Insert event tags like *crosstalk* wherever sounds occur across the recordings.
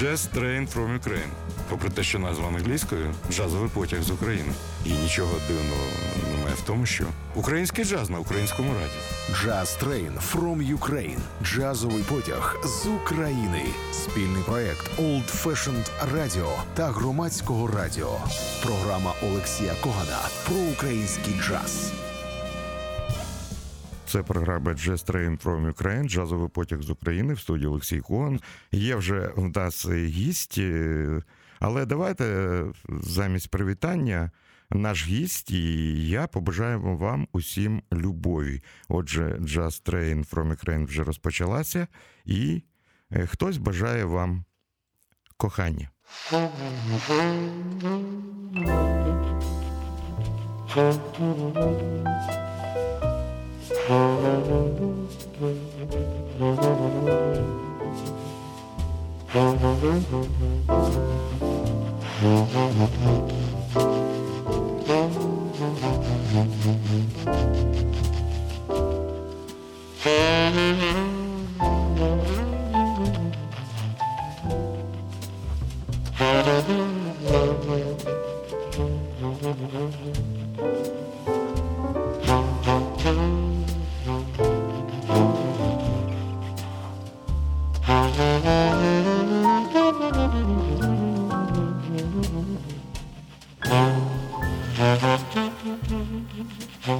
Jazz Train from Ukraine. Попри те, що назва англійською джазовий потяг з України. І нічого дивного немає в тому, що український джаз на українському радіо. Jazz Train from Ukraine. Джазовий потяг з України. Спільний проект Old Fashioned Radio та громадського радіо. Програма Олексія Когана про український джаз. Це програма Jazz Train from Ukraine, джазовий потяг з України в студії Олексій Коган. Є вже в нас гість, е, але давайте замість привітання. Наш гість і я побажаємо вам усім любові. Отже, Jazz Train from Ukraine вже розпочалася, і е, хтось бажає вам кохання. Mm-hmm. Е,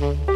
Зараз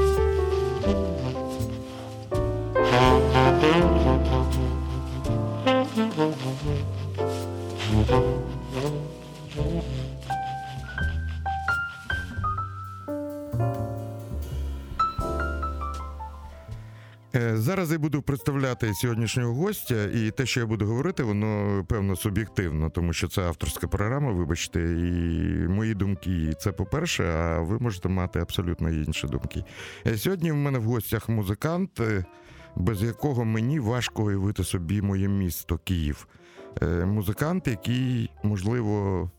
я буду представляти сьогоднішнього гостя, і те, що я буду говорити, воно певно суб'єктивно, тому що це авторська програма, вибачте, і мої думки це по-перше, а ви можете мати абсолютно інші думки. Е, Сьогодні в мене в гостях музикант, е, без якого мені важко уявити собі моє місто Київ. Е, Музикант, який, можливо,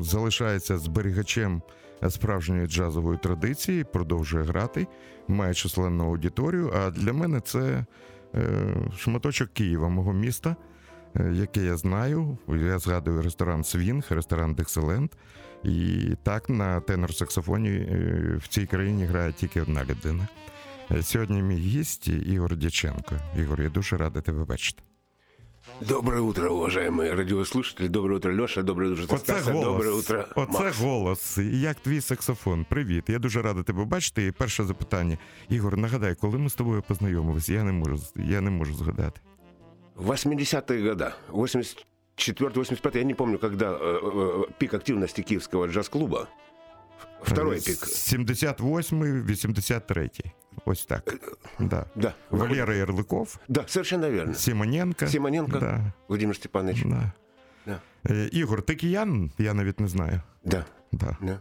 залишається зберігачем справжньої джазової традиції, продовжує грати, має численну аудиторію. А для мене це е, шматочок Києва, мого міста, е, яке я знаю. Я згадую ресторан Свінг, ресторан Декселент. І так на тенор-саксофоні е, в цій країні грає тільки одна людина. Сьогодні мій гість Ігор Дяченко. Ігор, я дуже радий тебе бачити. Доброе утро, уважаемые радиослушатели. Доброе утро, Леша. Доброе утро, Оце Стаса. голос. Доброе утро, Оце Макс. голос. І Як твій саксофон? Привіт. Я дуже радий тебе бачити. І перше запитання. Ігор, нагадай, коли ми з тобою познайомилися, я не можу, я не можу згадати. 80-е года. 84-85, я не помню, когда э, э, пик активности киевского джаз-клуба. Второй пик. 78-й, 83-й. Ось так. Да. Да. Валера Ярликов, Да, совершенно верно. Симоненко. Симоненко, Да. Владимир Степанович. Да. Да. Е, Ігор, ти киян? Я навіть не знаю. Да. Да. да.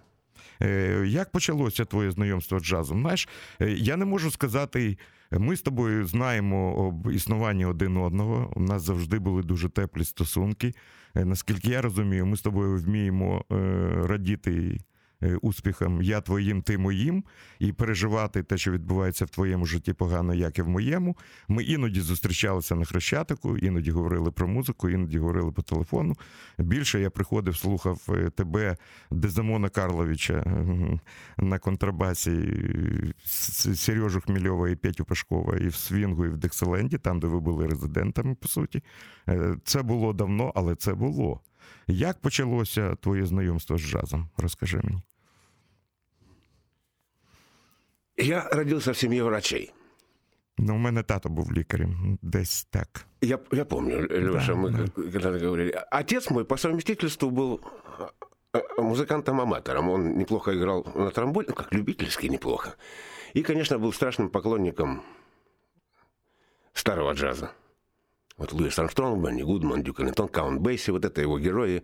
Е, Як почалося твоє знайомство з джазом? Знаєш, е, я не можу сказати, ми з тобою знаємо об існуванні один одного. У нас завжди були дуже теплі стосунки. Е, Наскільки я розумію, ми з тобою вміємо е, радіти е, успіхам я твоїм, ти моїм, і переживати те, що відбувається в твоєму житті погано, як і в моєму. Ми іноді зустрічалися на хрещатику, іноді говорили про музику, іноді говорили по телефону. Більше я приходив, слухав е, тебе, Дезамона Карловича на контрабасі, е, Сережу Хмельова і Петю Пашкова і в Свінгу, і в Декселенді, там, де ви були резидентами, по суті. Це було давно, але це було. Як почалося твоє знайомство з джазом? Розкажи мені. Я родился в семье врачей. Ну, у мене тато був лікарем, десь так. Я, я помню, Леша, Да, мы да. к- когда-то говорили. Отец мой по совместительству был э, э, музыкантом-аматором. Он неплохо играл на тромбоне, ну, как любительски неплохо. И, конечно, был страшным поклонником старого джаза. Вот Луис Армстронг, Бенни Гудман, Дюк Эллингтон, Каунт Бейси, вот это его герои.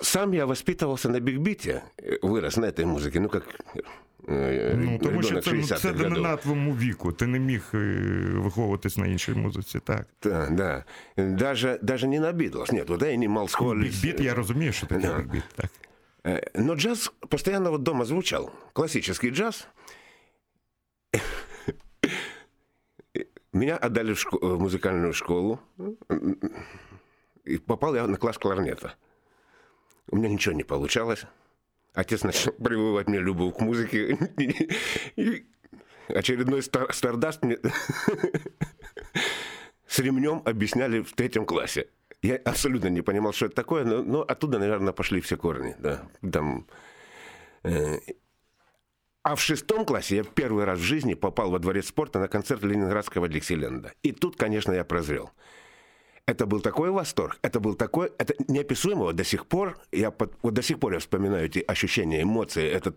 Сам я воспитывался на бигбите, э, вырос на этой музыке, ну как э, Ну, тому що ребенок це, 60-х це не годов. на твоєму віку. Ти не міг е, виховуватись на іншій музиці. Так. Да, да. Даже, даже не на Битлз. Нет, вот Animals Hollis. Бікбіт, я розумію, що таке Да. бікбіт. Так. Э, Но джаз постоянно вот дома звучал. Классический джаз. Меня отдали в, шко- в музыкальную школу. И попал я на класс кларнета. У меня ничего не получалось. Отец начал *laughs* прививать мне любовь к музыке. *laughs* И очередной стар- стардаст мне *laughs* с ремнем объясняли в третьем классе. Я абсолютно не понимал, что это такое, но, но оттуда, наверное, пошли все корни. Да. Там, э, а в шестом классе я первый раз в жизни попал во дворец спорта на концерт ленинградского Диксиленда. И тут, конечно, я прозрел. Это был такой восторг, это был такой, это неописуемо до сих пор, я под- вот до сих пор я вспоминаю эти ощущения, эмоции, этот,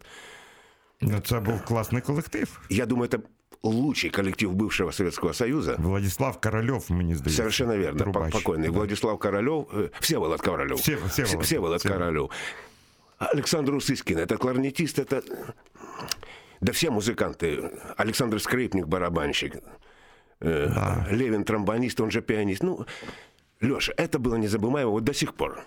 Ну, Це був класний колектив. я думаю, это лучший коллектив бывшего Советского Союза. Владислав Корольов, мені здається. Совершенно верно, Трубач. покойный Владислав Королев, э, Всеволод Королев. Все- Всеволод. Всеволод Всеволод. Королев. Александр Усыскин, это кларнетист, это... Да все музыканты. Александр Скрипник, барабанщик. Э, Левин, тромбонист, он же пианист. Ну, Леша, это было незабываемо вот до сих пор.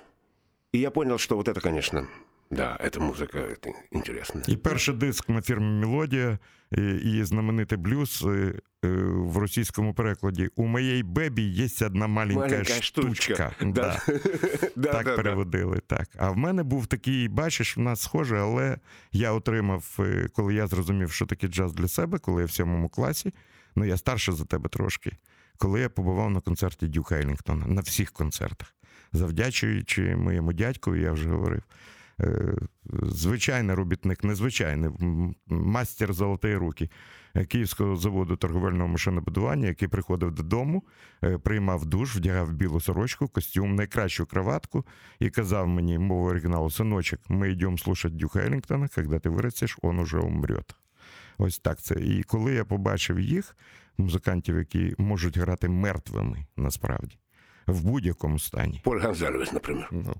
И я понял, что вот это, конечно, да, эта музыка, это интересно. І перший диск на фірмі Мелодія і, і знаменитий блюз е, е, в російському перекладі У моєї бебі є одна маленька, Маленька штучка. штучка. Да. *laughs* Да, *laughs* так да, да. переводили. Так. А в мене був такий, бачиш, в нас схоже, але я отримав, е, коли я зрозумів, що таке джаз для себе, коли я в сьомому класі. Ну, я старше за тебе трошки. Коли я побував на концерті Дюка Елінгтона, на всіх концертах, завдячуючи моєму дядькові, я вже говорив. е, Звичайний робітник, незвичайний мастер золотої руки е, Київського заводу торговельного машинобудування, який приходив додому, е, приймав душ, вдягав білу сорочку, костюм, найкращу краватку і казав мені мовою оригіналу: синочок, ми йдемо слухати Дюка Елінгтона, коли ти виростеш, он уже умрет. Ось так це. І коли я побачив їх, музикантів, які можуть грати мертвими насправді, в будь-якому стані. Поль Гонзалес, например. Ну.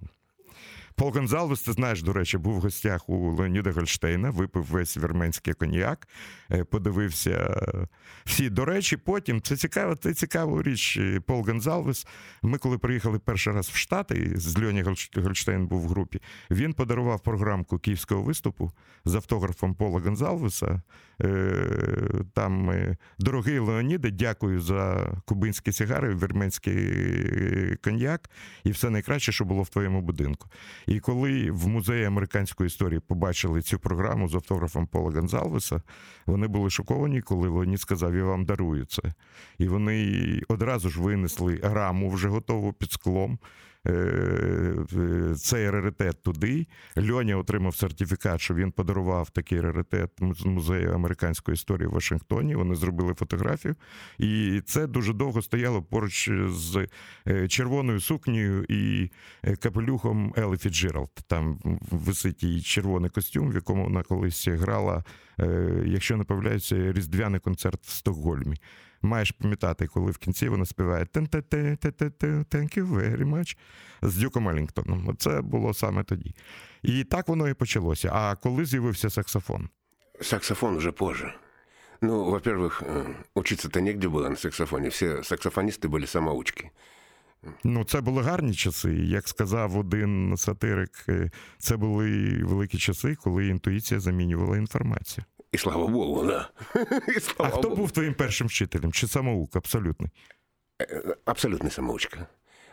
Пол Гонзалвес, ти знаєш, до речі, був в гостях у Леоніда Гольштейна, випив весь вірменський коньяк, е, подивився е, всі. До речі, потім це цікаво, це цікава річ. е, Пол Гонзалвес. Ми, коли приїхали перший раз в Штати, з Льоні Гольштейн був в групі, він подарував програмку київського виступу з автографом Пола Гонзалвеса. Там дорогий Леоніде, дякую за кубинські сигари, вірменський коньяк і все найкраще, що було в твоєму будинку. І коли в музеї американської історії побачили цю програму з автографом Пола Гонзалвеса, вони були шоковані, коли Леонід сказав: Я вам дарую це. І вони одразу ж винесли раму вже готову під склом. Е, Цей раритет туди. Льоня отримав сертифікат, що він подарував такий раритет муз- музею американської історії в Вашингтоні. Вони зробили фотографію, і це дуже довго стояло поруч з е, червоною сукнею і е, капелюхом Елли Фіцджеральд. Там висить її червоний костюм, в якому вона колись грала, якщо не помиляюся, різдвяний концерт в Стокгольмі Маєш пам'ятати, коли в кінці вона співає «Тен-те-те-те-те-те, «Thank you very much» з Дюком Елінгтоном. Це було саме тоді. І так воно і почалося. А коли з'явився саксофон? Саксофон уже позже. Ну, во-первых, э, учиться-то негде было на саксофоне. Все саксофонисты были самоучки. Ну, це були гарні часи. Як сказав один сатирик, е, це були великі часи, коли інтуїція замінювала інформацію. И слава богу, да. *laughs* И А слава хто богу. був твоїм першим вчителем? Чи самоук абсолютний? Э, Абсолютный самоучка.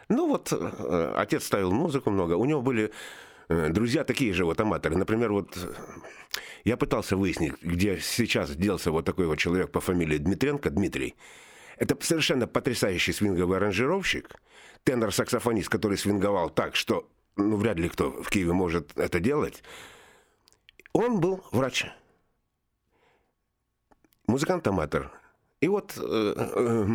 Ну вот, э, отец ставил музыку много. У него были э, друзья такие же вот аматоры. Например, вот я пытался выяснить, где сейчас делся вот такой вот человек по фамилии Дмитренко, Дмитрий. Это совершенно потрясающий свинговый аранжировщик, тенор-саксофонист, который свинговал так, что ну, вряд ли кто в Киеве может это делать. Он был врач. Музыкант-аматор. И вот э, э,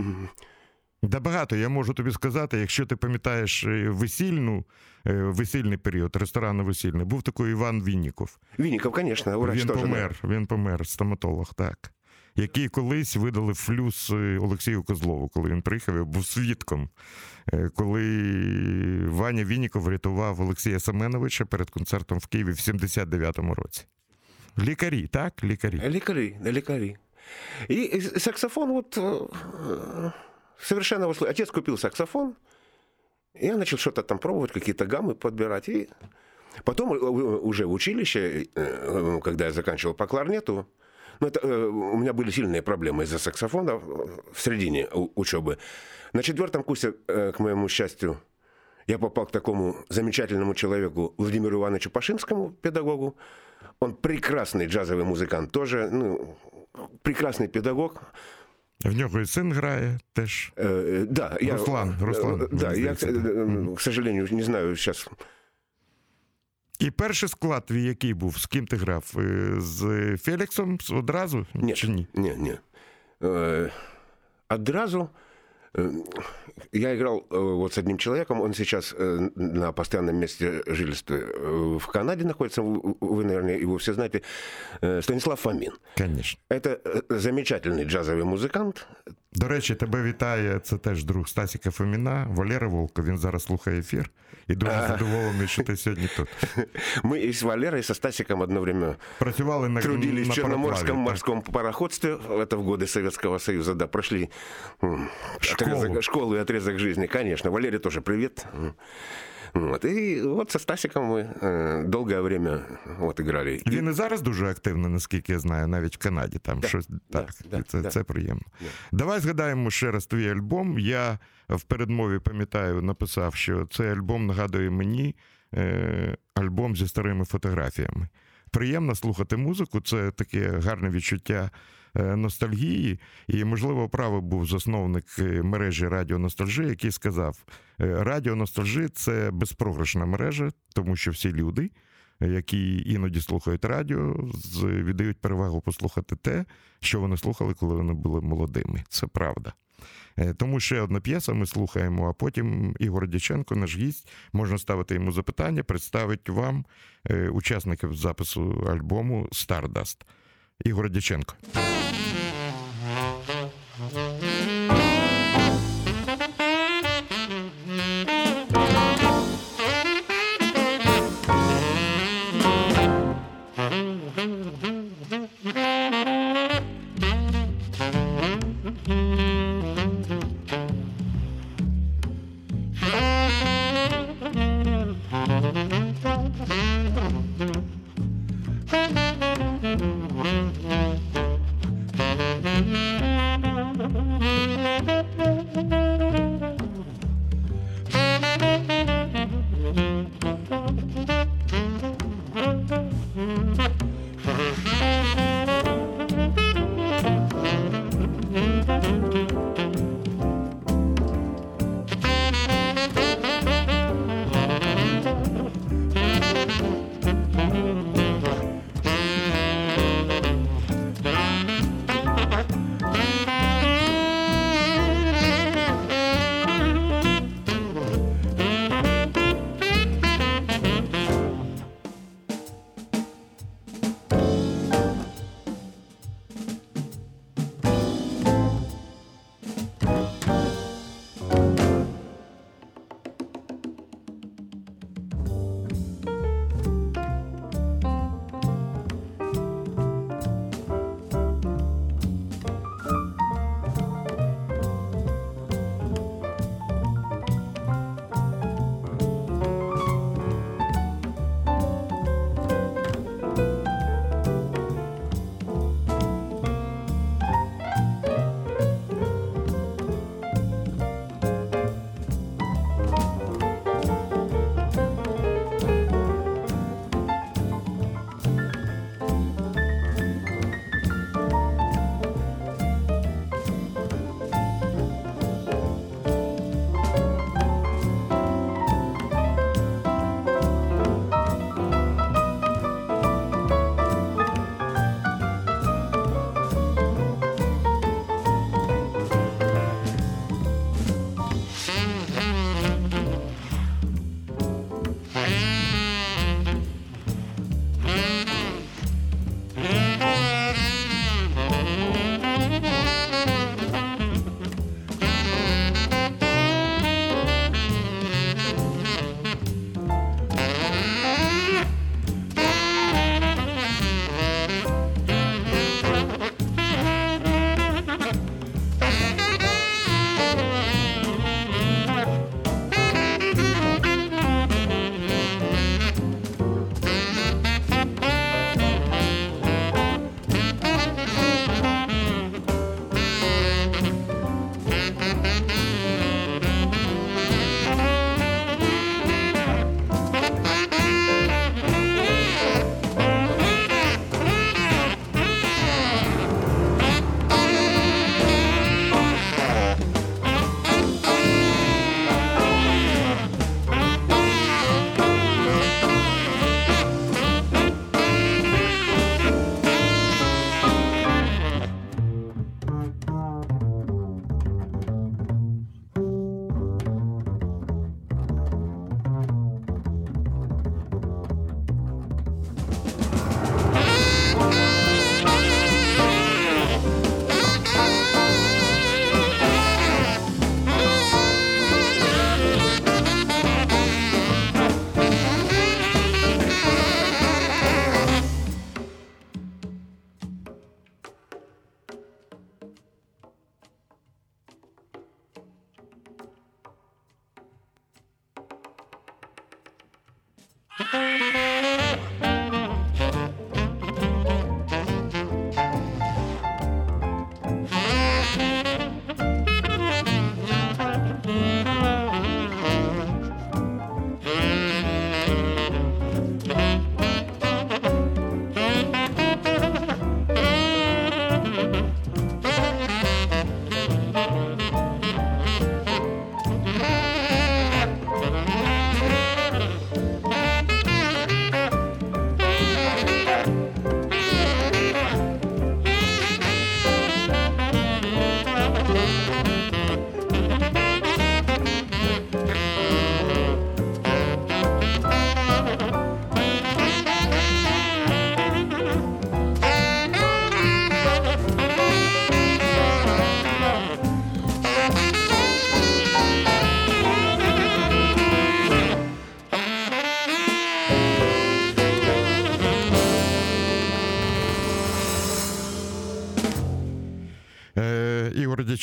Да багато. Я можу тобі сказати, якщо ти пам'ятаєш е, весільну, е, весільний період, ресторанно-весільний, був такий Іван Вінніков. Винников, конечно, врач він тоже. да. помер, він помер, стоматолог, так. Який колись видали флюс е, Олексію Козлову, коли він приїхав, я був свідком, е, коли в Ваня Вініков врятував Олексія Семеновича перед концертом в Києві в 79-му році. Лікарі, так? Лікарі. Лікарі, лікарі. И саксофон вот э, совершенно... вот Отец купил саксофон, и я начал что-то там пробовать, какие-то гаммы подбирать. И потом э, уже в училище, э, когда я заканчивал по кларнету, ну, это, у меня были сильные проблемы из-за саксофона в середине учебы. На четвертом курсе, к моему счастью, я попал к такому замечательному человеку Владимиру Ивановичу Пашинскому, педагогу. Он прекрасный джазовый музыкант, тоже ну, прекрасний педагог. В нього і син грає теж. Э, да, Руслан, я, Руслан. Да, я, к сожалению, не знаю зараз. І перший склад твій який був? З ким ти грав? З Феліксом одразу? Ні, Чи ні? Ні, ні. Одразу Я играл э, вот с одним человеком, он сейчас э, на постоянном месте жительства э, в Канаде находится, вы, наверное, его все знаете, Станислав Фомин. Конечно. Это замечательный джазовый музыкант. До речі, тебе вітає, це теж друг Стасіка Фоміна, Валера Волко, він зараз слухає ефір і дуже задоволений, що ти сьогодні тут. *laughs* Мы и с Валерой, и со Стасиком одно время Працювали на трудились на в Черноморском пароплаві, морском пароходстве, это в годы Советского Союза, да, прошли Школу. отрезок, школу и отрезок жизни, конечно. Валере тоже привет. *laughs* Вот. И вот со Стасиком мы э, долгое время от играли. Він і зараз дуже активний, наскільки я знаю, навіть в Канаді. Там Да, щось да, так. да, це, да. це приємно. Да. Давай згадаємо ще раз твій альбом. Я в передмові пам'ятаю, написав, що цей альбом нагадує мені е, альбом зі старими фотографіями. Приємно слухати музику, це таке гарне відчуття ностальгії. І, можливо, правий був засновник е, мережі Радіо Ностальжи, який сказав: е, Радіо Ностальжи це безпрограшна мережа, тому що всі люди, е, які іноді слухають радіо, віддають перевагу послухати те, що вони слухали, коли вони були молодими. Це правда. Е, Тому ще одна п'єса ми слухаємо, а потім Ігор Дяченко, наш гість, можна ставити йому запитання, представить вам е, учасників запису альбому Stardust. Ігор Дяченко.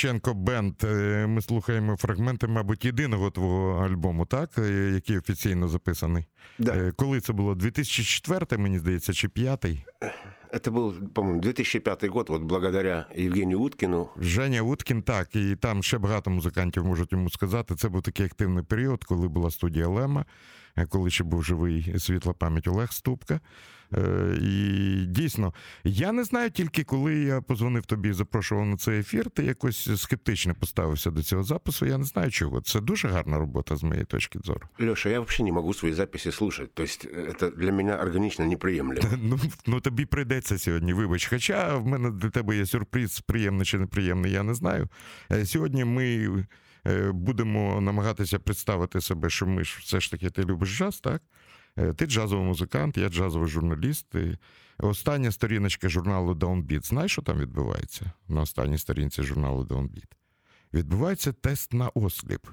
Дяченко Бенд. Е, Ми слухаємо фрагменти, мабуть, єдиного твого альбому, так? Е, Який офіційно записаний. Да. Е, Коли це було? 2004, мені здається, чи 5-й? Это был, по-моему, 2005 год, вот благодаря Евгению Уткину. Женя Уткін, так, і там ще багато музикантів можуть йому сказати. Це був такий активний період, коли була студія Лема, коли ще був живий світла пам'ять Олег Ступка. Е, І дійсно, я не знаю тільки коли я позвонив тобі і запрошував на цей ефір, ти якось скептично поставився до цього запису. Я не знаю чого. Це дуже гарна робота з моєї точки зору. Леша, я вообще не могу свои записи слушать. То есть э, для меня органично неприемлемо. Ну, ну тобі прийдеться сьогодні, вибач. Хоча в мене для тебе є сюрприз, приємний чи неприємний, я не знаю. Е, Сьогодні ми е, будемо намагатися представити себе, що ми ж все ж таки ти любиш джаз, так? Е, Ти джазовий музикант, я джазовий журналіст. І остання сторіночка журналу Downbeat. Знаєш, що там відбувається на останній сторінці журналу Downbeat? Відбувається тест на осліп.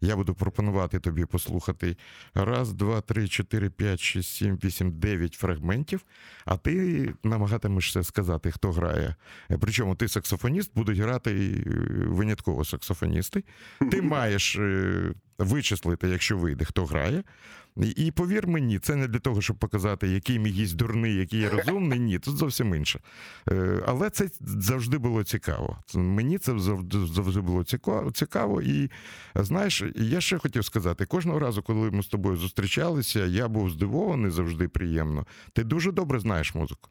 Я буду пропонувати тобі послухати раз, два, три, чотири, п'ять, шість, сім, вісім, дев'ять фрагментів, а ти намагатимешся сказати, хто грає. Е, Причому ти саксофоніст, будуть грати е, винятково саксофоністи. Ти *laughs* маєш вичислити, якщо вийде, хто грає. І, і повір мені, це не для того, щоб показати, який мій гість дурний, який я розумний. Ні, тут зовсім інше. Е, Але це завжди було цікаво. Мені це завжди, було цікаво. І знаєш, я ще хотів сказати: кожного разу, коли ми з тобою зустрічалися, я був здивований завжди приємно. Ти дуже добре знаєш музику.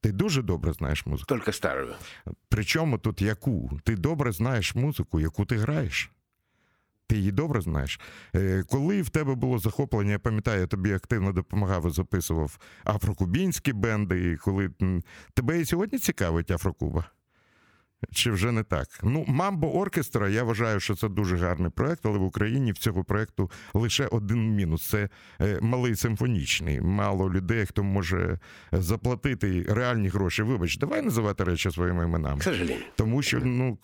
Ти дуже добре знаєш музику. Только старую. Причому тут яку? Ти добре знаєш музику, яку ти граєш. Ти її добре знаєш. Е, Коли в тебе було захоплення, я пам'ятаю, я тобі активно допомагав і записував афрокубінські бенди. Коли тебе і сьогодні цікавить Афрокуба? Чи вже не так? Ну, Мамбо Оркестра, я вважаю, що це дуже гарний проект, але в Україні в цього проекту лише один мінус: це е, малий симфонічний. Мало людей, хто може заплатити реальні гроші. Вибач, давай називати речі своїми іменами. К сожалению. Тому що, ну,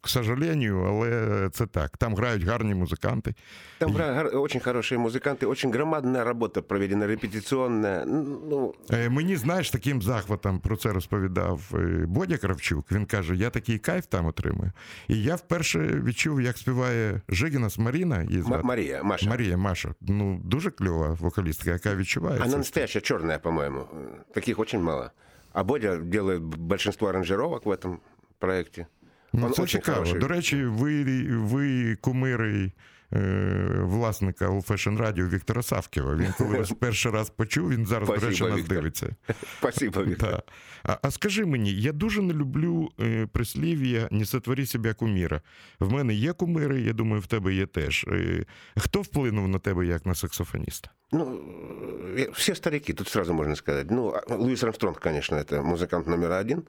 к сожалению, але це так. Там грають гарні музиканти. Там гра- гар- очень хорошие музыканты, очень громадная работа проведена, репетиционная. Ну, Е, Мені, знаєш, таким захватом про це розповідав е, Бодя Кравчук. Він каже: я такий кайф там отримую. І я вперше відчув, як співає Жигінас Маріна. її М- Марія Мария, Маша. Марія Маша. Ну, дуже кльова вокалістка, яка відчуває. Вона настояща чорна. Э, Таких очень мало. А Бодя делает большинство аранжировок в этом проекте. Ну, Он це цікаво. хороший. До речі, ви, ви кумири власника Old Fashion Radio Віктора Савківа. Він коли вас *laughs* перший раз почув, він зараз, до Спасибо, речі, нас Віктор. дивиться. *laughs* Спасибо, Виктор. Да. А, а скажи мені, я дуже не люблю е, прислів'я «не сотворі себе куміра. В мене є кумири, я думаю, в тебе є теж. Е, хто вплинув на тебе як на саксофоніста? Ну, э, все старики, тут сразу можно сказать. Ну, а, Луис Армстронг, конечно, это музыкант номер один.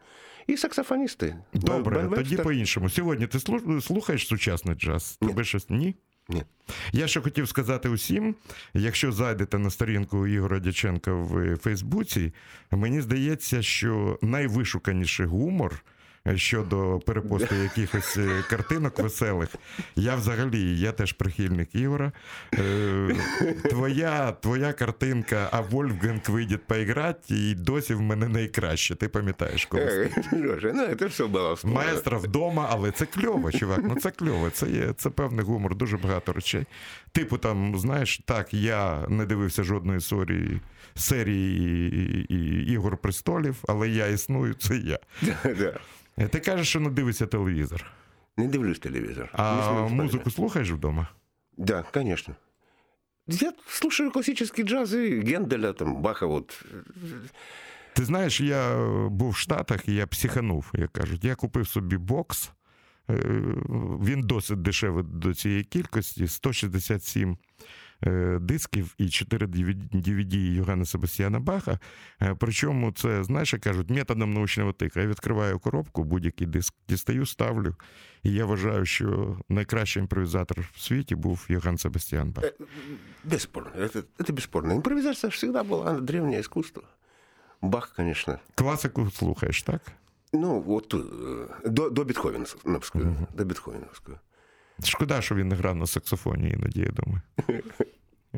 И саксофонисты. Добре, Бен тоді Вебстер. по-іншому. Сьогодні ти слу- слухаєш сучасний джаз? Тебе щось ні? Ні. Я ще хотів сказати усім, якщо зайдете на сторінку Ігора Дяченка в Фейсбуці, мені здається, що найвишуканіший гумор щодо перепосту якихось е, картинок веселих. Я взагалі, я теж прихильник Ігора. Е, Твоя, твоя картинка, а Вольфганг вийде поіграти, і досі в мене найкраще. Ти пам'ятаєш колись? Э, Леша, ну это все было вспомнено. Маестро вдома, але це кльово, чувак. Ну це кльово. Це є це певний гумор, дуже багато речей. Типу, там, знаєш, так, я не дивився жодної серії, серії і, і, Ігор Престолів, але я існую, це я. *laughs* Е, Ти кажеш, що не дивишся телевізор. Не дивлюсь телевизор. Не А музику слухаєш вдома? Да, конечно. Я слушаю классический джаз и Генделя, там, Баха, вот. Ти знаєш, я був в Штатах і я психанув, як кажуть. Я купив собі бокс. Е, Він досить дешевий до цієї кількості: 167 е, дисків і 4 DVD Йоганна Себастьяна Баха. Е, Причому це, знаєш, як кажуть, методом научного тика. Я відкриваю коробку, будь-який диск дістаю, ставлю. І я вважаю, що найкращий імпровізатор в світі був Йоганн Себастьян Бах. Э, Бесспорно. Это, это бесспорно. Импровизация всегда была древнее искусство. Бах, конечно. Класику слухаєш, так? Ну, вот э, до, до Бетховеновскую. До Бетховеновскую. Шкода, що він не грав на саксофоні іноді, я думаю.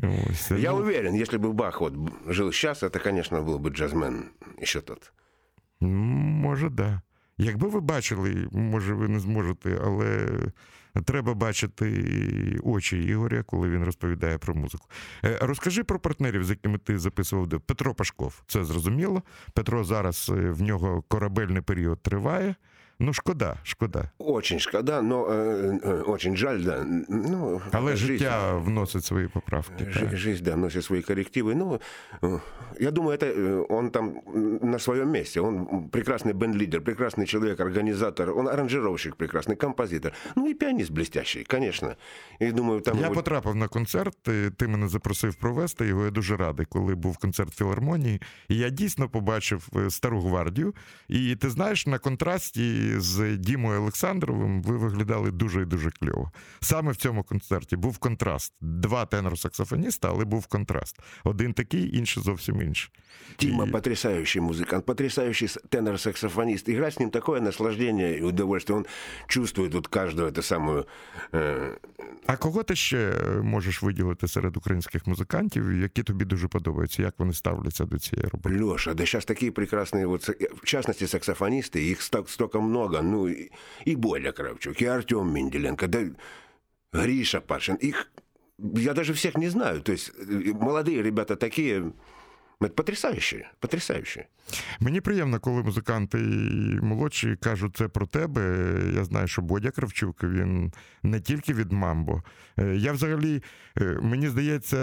*laughs* Ось. Я Ну, уверен, если бы Бах вот жил сейчас, это, конечно, был бы джазмен еще тот. м, Може, да. Якби ви бачили, може, ви не зможете, але треба бачити очі Ігоря, коли він розповідає про музику. Е, Розкажи про партнерів, з якими ти записував. до- Петро Пашков, це зрозуміло. Петро зараз е, в нього корабельний період триває. Ну, шкода, шкода. Очень шкода, но э, э, очень жаль, да. Ну, Але жизнь- життя вносить свої поправки. Жи- так. Жизнь, да, вносит свои коррективы. Ну, э, я думаю, это э, он там м, на своем месте. Он прекрасный бенд-лидер, прекрасный человек, организатор, он аранжировщик прекрасный, композитор. Ну и пианист блестящий, конечно. И думаю, там... Я его- потрапив на концерт, ти, ти мене запросив провести його. Я дуже радий, коли був концерт філармонії. І я дійсно побачив е, стару гвардію. І ти знаєш, на контрасті з Дімою Олександровим ви виглядали дуже і дуже кльово. Саме в цьому концерті був контраст. Два тенор-саксофоніста, але був контраст. Один такий, інший зовсім інший. Тима И- потрясающий музыкант, потрясающий с- тенор-саксофонист. Играть с ним такое наслаждение и удовольствие. Он чувствует вот каждую эту самую... э, А кого ти ще можеш виділити серед українських музикантів, які тобі дуже подобаються? Як вони ставляться до цієї роботи? Леша, да сейчас такие прекрасные, вот, са- в частности, саксофонисты, их ста- столько много, ну, и, и Боля Кравчук, и Артем Менделенко, да Гриша Пашин, их, я даже всех не знаю, то есть э, молодые ребята такие, это потрясающие, потрясающие. Мені приємно, коли музиканти молодші кажуть це про тебе. Я знаю, що Бодя Кравчук він не тільки від Мамбо. Е, Я взагалі, е, мені здається,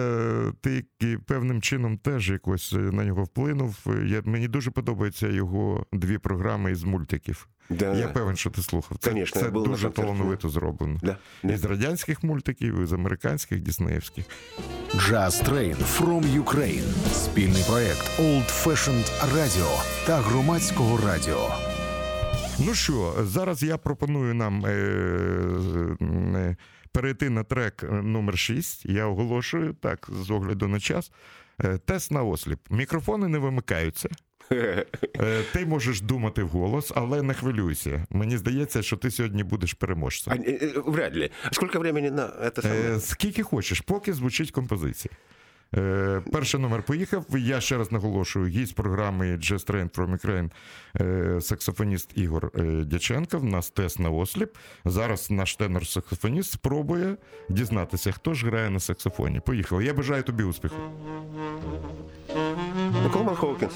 ти і певним чином теж якось е, на нього вплинув. Е, Я, мені дуже подобаються його дві програми із мультиків. Да, Я певен, що ти слухав. Це, Конечно, це дуже талановито зроблено. да. Із радянських мультиків, із американських, діснеївських. Jazz Train from Ukraine. Спільний проект Old Fashioned Radio та громадського радіо. Ну що, зараз я пропоную нам е, е, перейти на трек номер 6. Я оголошую так, з огляду на час. Е, тест на осліп. Мікрофони не вимикаються. Е, ти можеш думати вголос, але не хвилюйся. Мені здається, що ти сьогодні будеш А, переможцем. э, э, вряд ли. А Сколько времени на это самое? Е, скільки хочеш, поки звучить композиція. Е, перший номер поїхав. Я ще раз наголошую: гість програми Jazz Train from Ukraine, е, саксофоніст Ігор е, Дяченко. В нас тест на осліп. Зараз наш тенор-саксофоніст спробує дізнатися, хто ж грає на саксофоні. Поїхали. Я бажаю тобі успіху. Ну, Колман Хоукинс,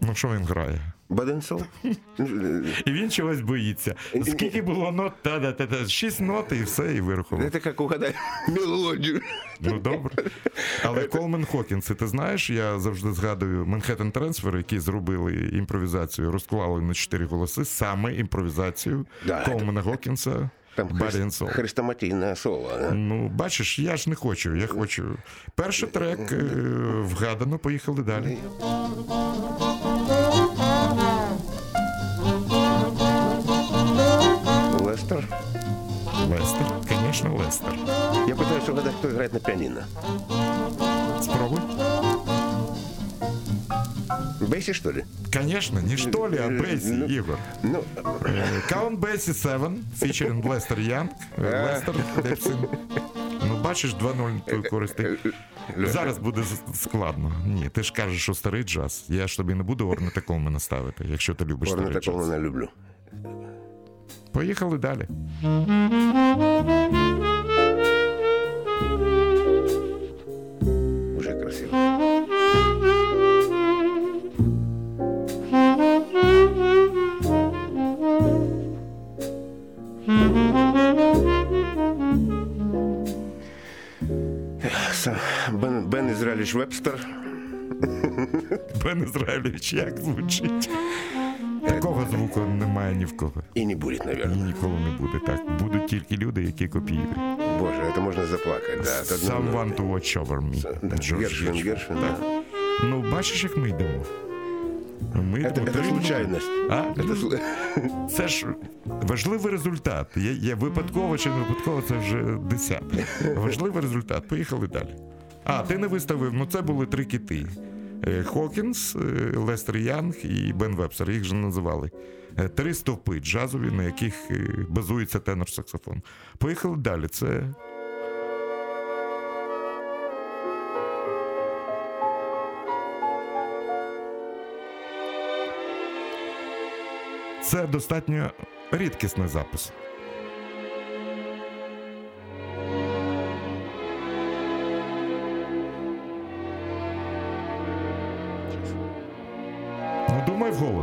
Ну, що він грає? Body and Soul. І він чогось боїться. Скільки було нот? Та-да-та-та. Шість нот і все, і вирахував. Это как угадать мелодию. Ну добре. Але Колмен Хокінс, і ти знаєш, я завжди згадую Манхеттен Трансфер, які зробили імпровізацію, розклали на чотири голоси, саме імпровізацію Да, Колмена Хокінса. Там Body and хрест- Soul. да? Ну, бачиш, я ж не хочу, я хочу. Перший трек е, вгадано, поїхали далі. Лестер. Лестер, звісно, Лестер. Я пытаюсь угадать, кто играет на пианино. Спробуй. Бейси, что ли? Конечно, не что ли, а Бейсі, Ну, Ігор. Ну, Е, Count Basie 7, featuring Лестер Янг. Е, Лестер Депсін. Ну, бачиш, 2-0 користи. Зараз буде складно. Ні, ти ж кажеш, що старий джаз. Я ж тобі не буду орнити Колмена ставити, якщо ти любиш Порно старий джаз. не люблю. Поїхали далі. Бен, Бен Ізраїліч Вебстер. *laughs* Бен Ізраїльович, як звучить? Такого звуку немає ні в кого. І не буде, І наверное. ніколи не буде так. Будуть тільки люди, які копіюють. Боже, это можно заплакать, да. от одного- Someone to watch over me. Да, Джордж Гершвин, Гершвін. Гершвин, Так. да. Ну, бачиш, як ми йдемо. Ми Это, йдемо это три-нуль. случайность. А? Это сл- Це ж важливий результат. Є, є випадково чи не випадково, це вже десяте. Важливий результат. Поїхали далі. А, ти не виставив, ну це були три кити: Е, Хокінс, е, Лестер Янг і Бен Вебстер. Їх же називали. Е, Три стовпи джазові, на яких базується тенор-саксофон. Поїхали далі. Це. Це достатньо рідкісний запис.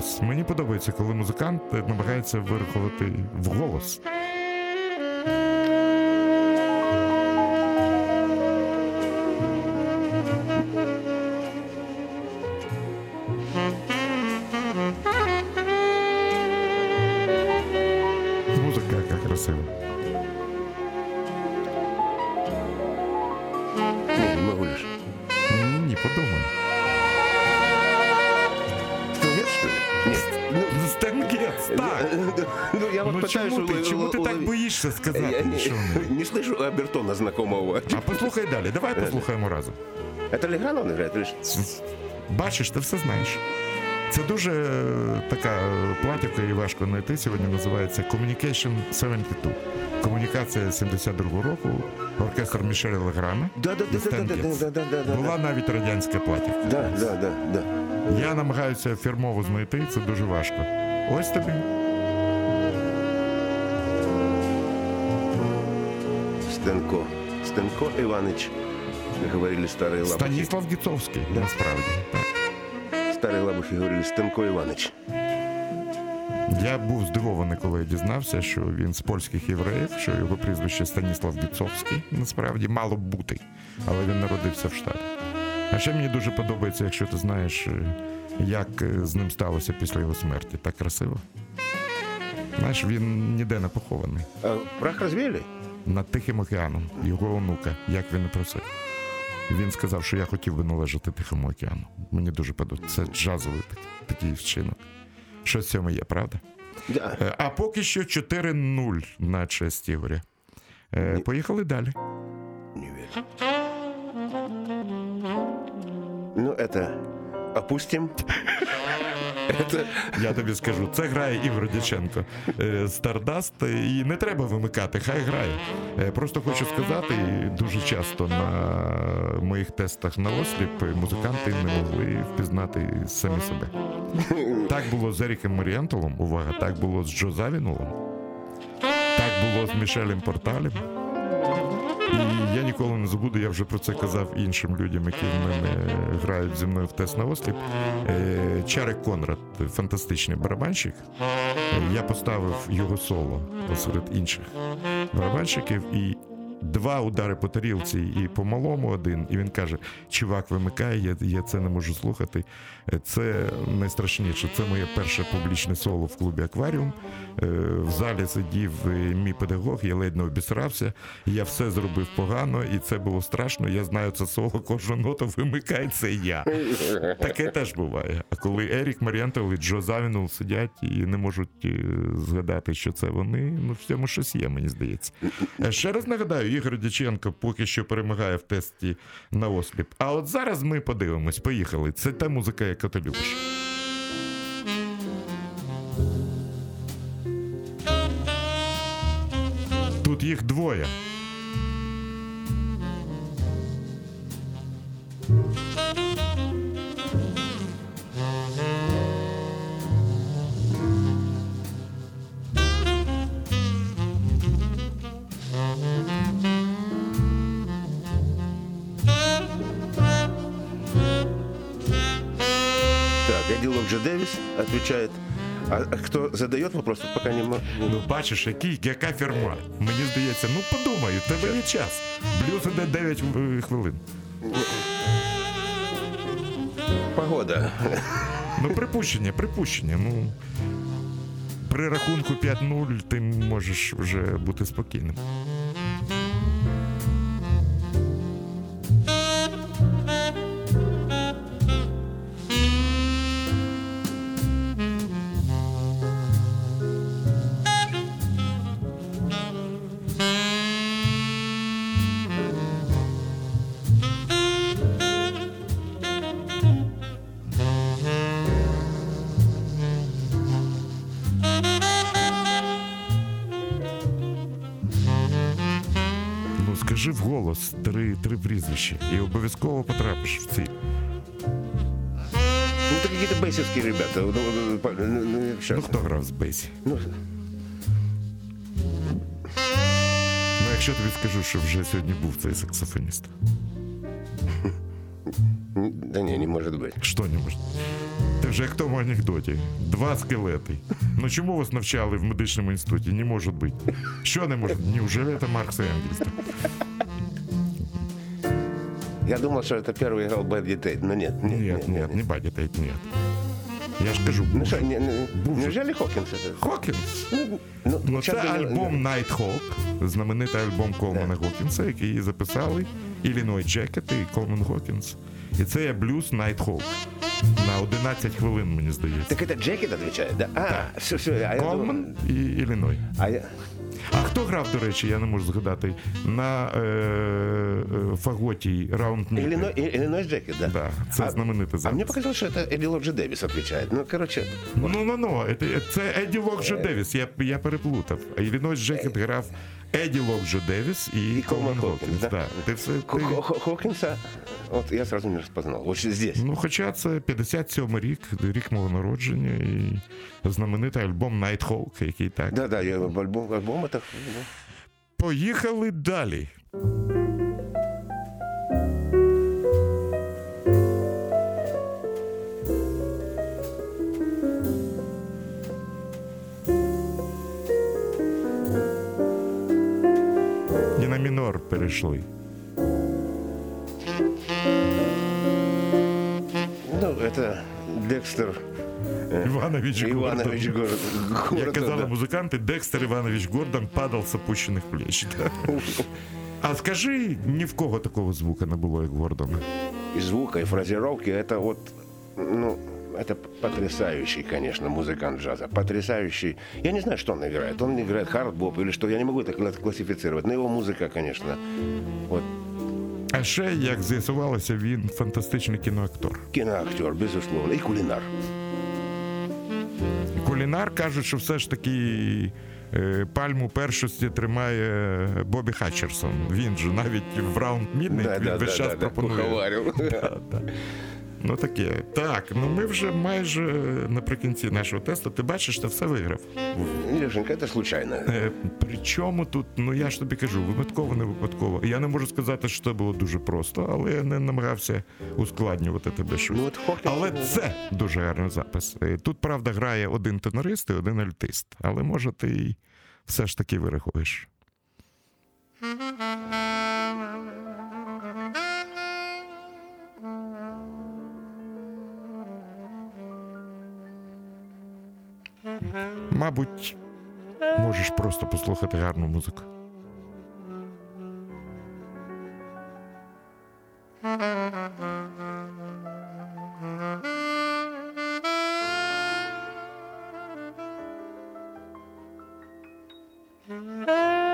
Вголос. Мені подобається, коли музикант намагається вирахувати вголос. Музика Я сказати? не, що не? *laughs* не слышу Абертона знакомого. А послухай далі, давай послухаємо разом. Это Легран он играет? или что? Бачиш, ти все знаєш. Це дуже е, така е, платівка і важко знайти сьогодні. Називається Communication 72. Комунікація 72-го року. Оркестр Мішеля Леграна. Да, да, да, да, да, да, да, да, да, да. Була навіть радянська платівка. Да, да, да, да. Я намагаюся фірмово знайти, це дуже важко. Ось тобі. Стенко. Стенко Иваныч, как говорили старые лабухи. Станіслав Гіцовський, насправді. Так. Старые лабухи говорили Стенко Иваныч. Я був здивований, коли я дізнався, що він з польських євреїв, що його прізвище Станіслав Гіцовський. Насправді мало б бути, але він народився в штаті. А ще мені дуже подобається, якщо ти знаєш, е, як е, з ним сталося після його смерті. Так красиво. Знаєш, він ніде не похований. А прах развеяли? Над Тихим океаном, його онука, як він і просив. Він сказав, що я хотів би належати Тихому океану. Мені дуже подобається. Це джазовий так- такий вчинок. Щось в цьому є, правда? Да. Е, А поки що 4-0 на честь Ігоря. Е, Поїхали далі. Не верю. Ну, это опустим. *laughs* Я тобі скажу, це грає Ігор Дяченко. Е, Stardust, і не треба вимикати, хай грає. Е, Просто хочу сказати, дуже часто на моїх тестах на осліп музиканти не могли впізнати самі себе. Так було з Еріком Марієнталем, увага, так було з Джо Завінулом, так було з Мішелем Порталем. Я ніколи не забуду, я вже про це казав іншим людям, які в мене грають зі мною в тест на осліп. Е, Чарик Конрад, фантастичний барабанщик. Е, Я поставив його соло посеред інших барабанщиків і. Два удари по тарілці і по малому один, і він каже: Чувак, вимикай, я, я це не можу слухати. Е, Це найстрашніше. Це моє перше публічне соло в клубі Акваріум. Е, В залі сидів е, мій педагог, я ледь не обісрався. Я все зробив погано, і це було страшно. Я знаю це соло, кожну ноту вимикай, це я. Таке теж буває. А коли Ерік Марієнтов і Джо Завінул сидять і не можуть згадати, що це вони, ну в цьому щось є, мені здається. Ще раз нагадаю, Ігор Дяченко поки що перемагає в тесті на осліп. А от зараз ми подивимось, поїхали. Це та музика, яку ти любиш. Тут їх двоє. Эдди Лок Дэвис отвечает. А а кто задает вопрос, тут пока не мо- Ну, бачиш, який, яка фірма. Мені здається, ну подумай, у тебе є час. Блюз іде 9 е, хвилин. Погода. Ну, припущення, припущення. Ну, при рахунку 5-0 ти можеш вже бути спокійним. Три, прізвища і обов'язково потрапиш в ці. Ну, это какие-то бейсовские ребята. Ну, ну, по- ну, ну, щас. Ну, хто грав з Бейсі? Ну, Ну, якщо тобі скажу, що вже сьогодні був цей саксофоніст. *laughs* н- да не, не может быть. Що не може? Ти вже як в тому анекдоті. Два скелети. Ну чому вас навчали в медичному інституті? Не може бути. Що не може? Неужели це Маркс і Енгельс? Я думал, что это первый играл Бэдди Тейт, но нет. Нет, Ні, нет, ні, нет. не бачите, ні. Я ж кажу, Ну був. что, не- не- неужели Хокинс это? Хокінс. Ну, Ну, сейчас це бы не- альбом Nighthawk, знаменитий альбом Колмана Гокінса, який записали Illinois Jacket і Колман Гокінс. І це є блюз Nighthawk. На 11 хвилин, мені здається. Так это Джекет отвечает, да? А, все, все. А я думал- Колман і Ілліной. А я... А хто грав, до речі, я не можу згадати, на е, е, фаготі Раунд Міт? Иллиной, Иллинойс Джекет, да? Да, це А- знаменитий А запис. мне показалось, что это Эдди Лоджи Дэвис отвечает. Ну, короче, Ну, ну, ну, це, це Еді Лок Е. Джо Девіс, я, я переплутав. А Іллінойс Джекет грав Еді Лок Джо Девіс і, Колман. Гокінс, да. Да. Хо- Хо- Хокинса, вот я сразу не розпознав. Ось здесь. Ну, хоча це 57-й рік, рік мого народження, і знаменитий альбом Nighthawk, який так. Да, да, я альбом, альбом это... ну, Поїхали далі. мінор перейшли. Ну, это Декстер Іванович Иванович Гордон. город. Як город, казали да. музиканти, Декстер Іванович Гордон падав з опущених плеч. А скажи, ні в кого такого звука не було, як Гордона. И звука, и фразировки, это вот, ну, это потрясающий, конечно, музыкант джаза. Потрясающий. Я не знаю, что он играет. Он играет хард-боп или что, я не могу это кла- классифицировать. Но его музыка, конечно, вот А ще, як з'ясувалося, він фантастичний кіноактор. киноактер, безусловно, и кулинар. Кулінар кажуть, що все ж таки е, пальму першості тримає Бобі Хатчерсон. Він же навіть в раунд Міднейт Да, він да, весь да, час да, да, пропонує. куховарил. Да, да. *laughs* Ну таке. Так, ну ми вже майже наприкінці нашого тесту. Ти бачиш, ти все виграв. Лешенька, это случайно. Е, Причому тут, ну я ж тобі кажу, випадково, не випадково. Я не можу сказати, що це було дуже просто, але я не намагався ускладнювати тебе щось. Ну, от Але це дуже гарний запис. Е, Тут, правда, грає один тенорист і один альтист. Але може ти й все ж таки вирахуєш. Мабуть, можеш просто послухати гарну музику. Це *laughs*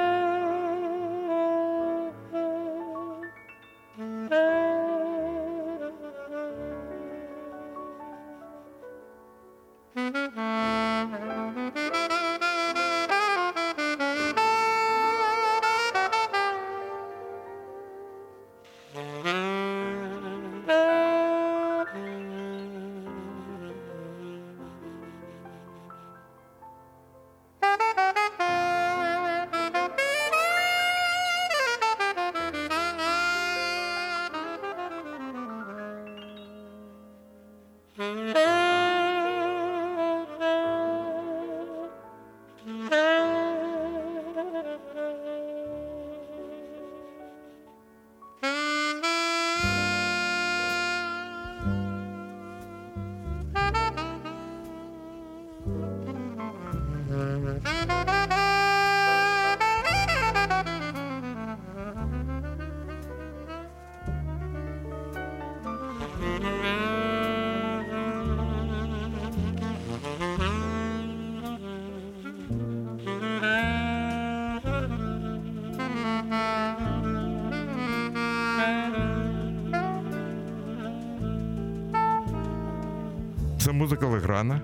Леграна.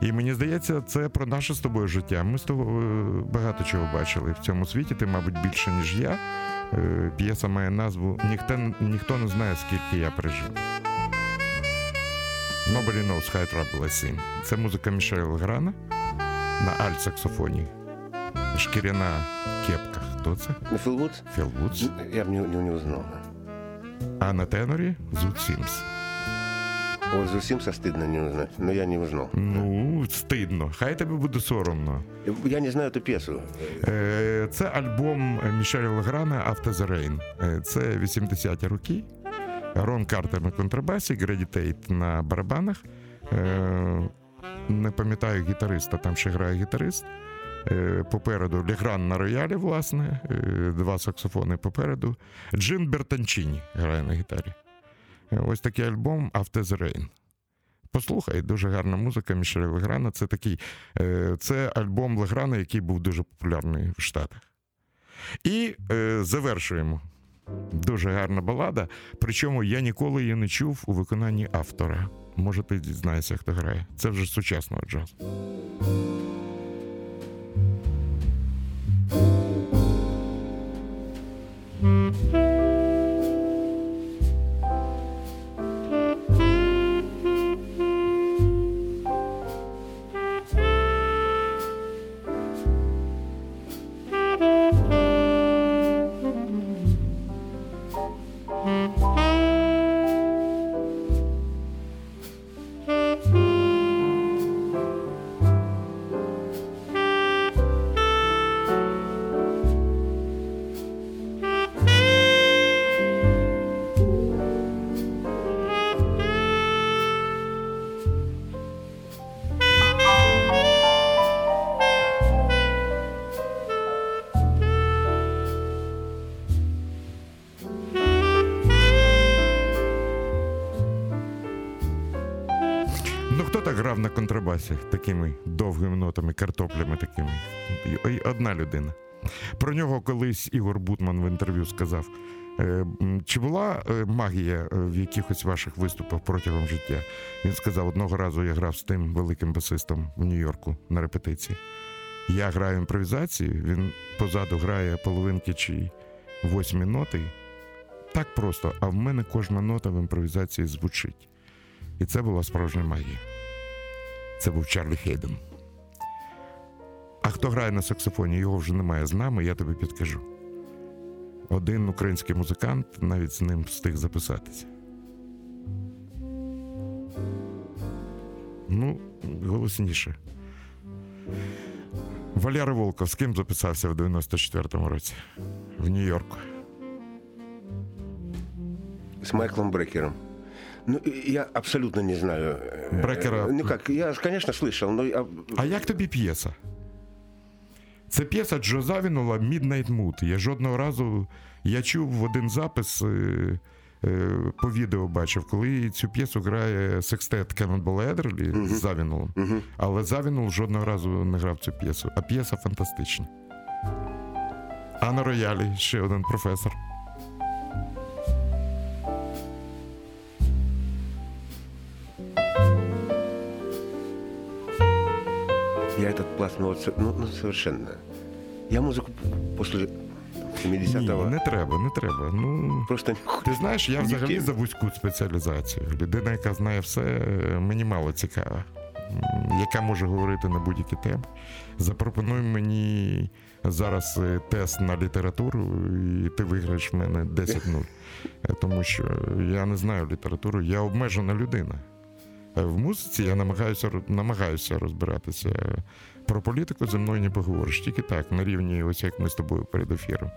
І мені здається, це про наше з тобою життя. Ми з тобою е, багато чого бачили в цьому світі. Ти, мабуть, більше, ніж я. Е, П'єса має назву Ніхто, ніхто не знає, скільки я пережив. Nobody knows I sing. Це музика Мішеля Леграна на альт-саксофоні. Шкіряна кепка. Хто це? На Фил Вудс? Філ Вудс. Я бы не, не, не узнал. А на тенорі Зуд Сімс. Вот за Симса стыдно не узнать, но я не узнал. Ну, стидно. Хай тебе буде соромно. Я не знаю эту пьесу. Е, Це альбом Мішеля Леграна «After the Rain». Е, Це 80-ті роки. Рон Картер на контрабасі, Греді Тейт на барабанах. Е, Не пам'ятаю гітариста, там ще грає гітарист. Попереду Легран на роялі, власне, два саксофони попереду. Джин Бертанчині грає на гітарі. Ось такий альбом «After the Rain». Послухай, дуже гарна музика Мішеля Леграна. Це такий Е, Це альбом Леграна, який був дуже популярний в Штатах. І е, завершуємо. Дуже гарна балада. Причому я ніколи її не чув у виконанні автора. Може, ти дізнаєшся, хто грає. Це вже сучасного джазу. Ну, такими довгими нотами, картоплями такими? Одна людина. Про нього колись Ігор Бутман в інтерв'ю сказав: е, чи була е, магія е, в якихось ваших виступах протягом життя? Він сказав: одного разу я грав з тим великим басистом в Нью-Йорку на репетиції. Я граю імпровізацію, він позаду грає половинки чи восьмі ноти. Так просто, а в мене кожна нота в імпровізації звучить. І це була справжня магія. Це був Чарлі Хейден. А хто грає на саксофоні, його вже немає з нами, я тобі підкажу. Один український музикант навіть з ним встиг записатися. Ну, голосніше. Валера Волков з ким записався в 94-му році в Нью-Йорку. С Майклом Брекером. Ну, я абсолютно не знаю. э, Брекера- Ну как, я, конечно, слышал, но я- А як тобі п'єса? Це п'єса Джо Завінула Midnight Mood. Я жодного разу я чув один запис е, е, по відео бачив, коли цю п'єсу грає секстет Cannonball Adderley з Завінулом. Але Завінул жодного разу не грав цю п'єсу. А п'єса фантастична. А на роялі ще один професор. Я этот пласт, ну, ну, ну, совершенно. Я музыку после 70-го не треба, не треба. Ну. просто Ти знаєш, я взагалі за вузьку спеціалізацію. Людина, яка знає все, е, мені мало цікава. Яка може говорити на будь-які теми. Запропонуй мені зараз е, тест на літературу, і ти виграєш в мене 10-0. Е, Тому що я не знаю літературу, я обмежена людина. Е, В музиці я намагаюся, намагаюся розбиратися. Про політику зі мною не поговориш. Тільки так, на рівні, ось як ми з тобою перед ефіром.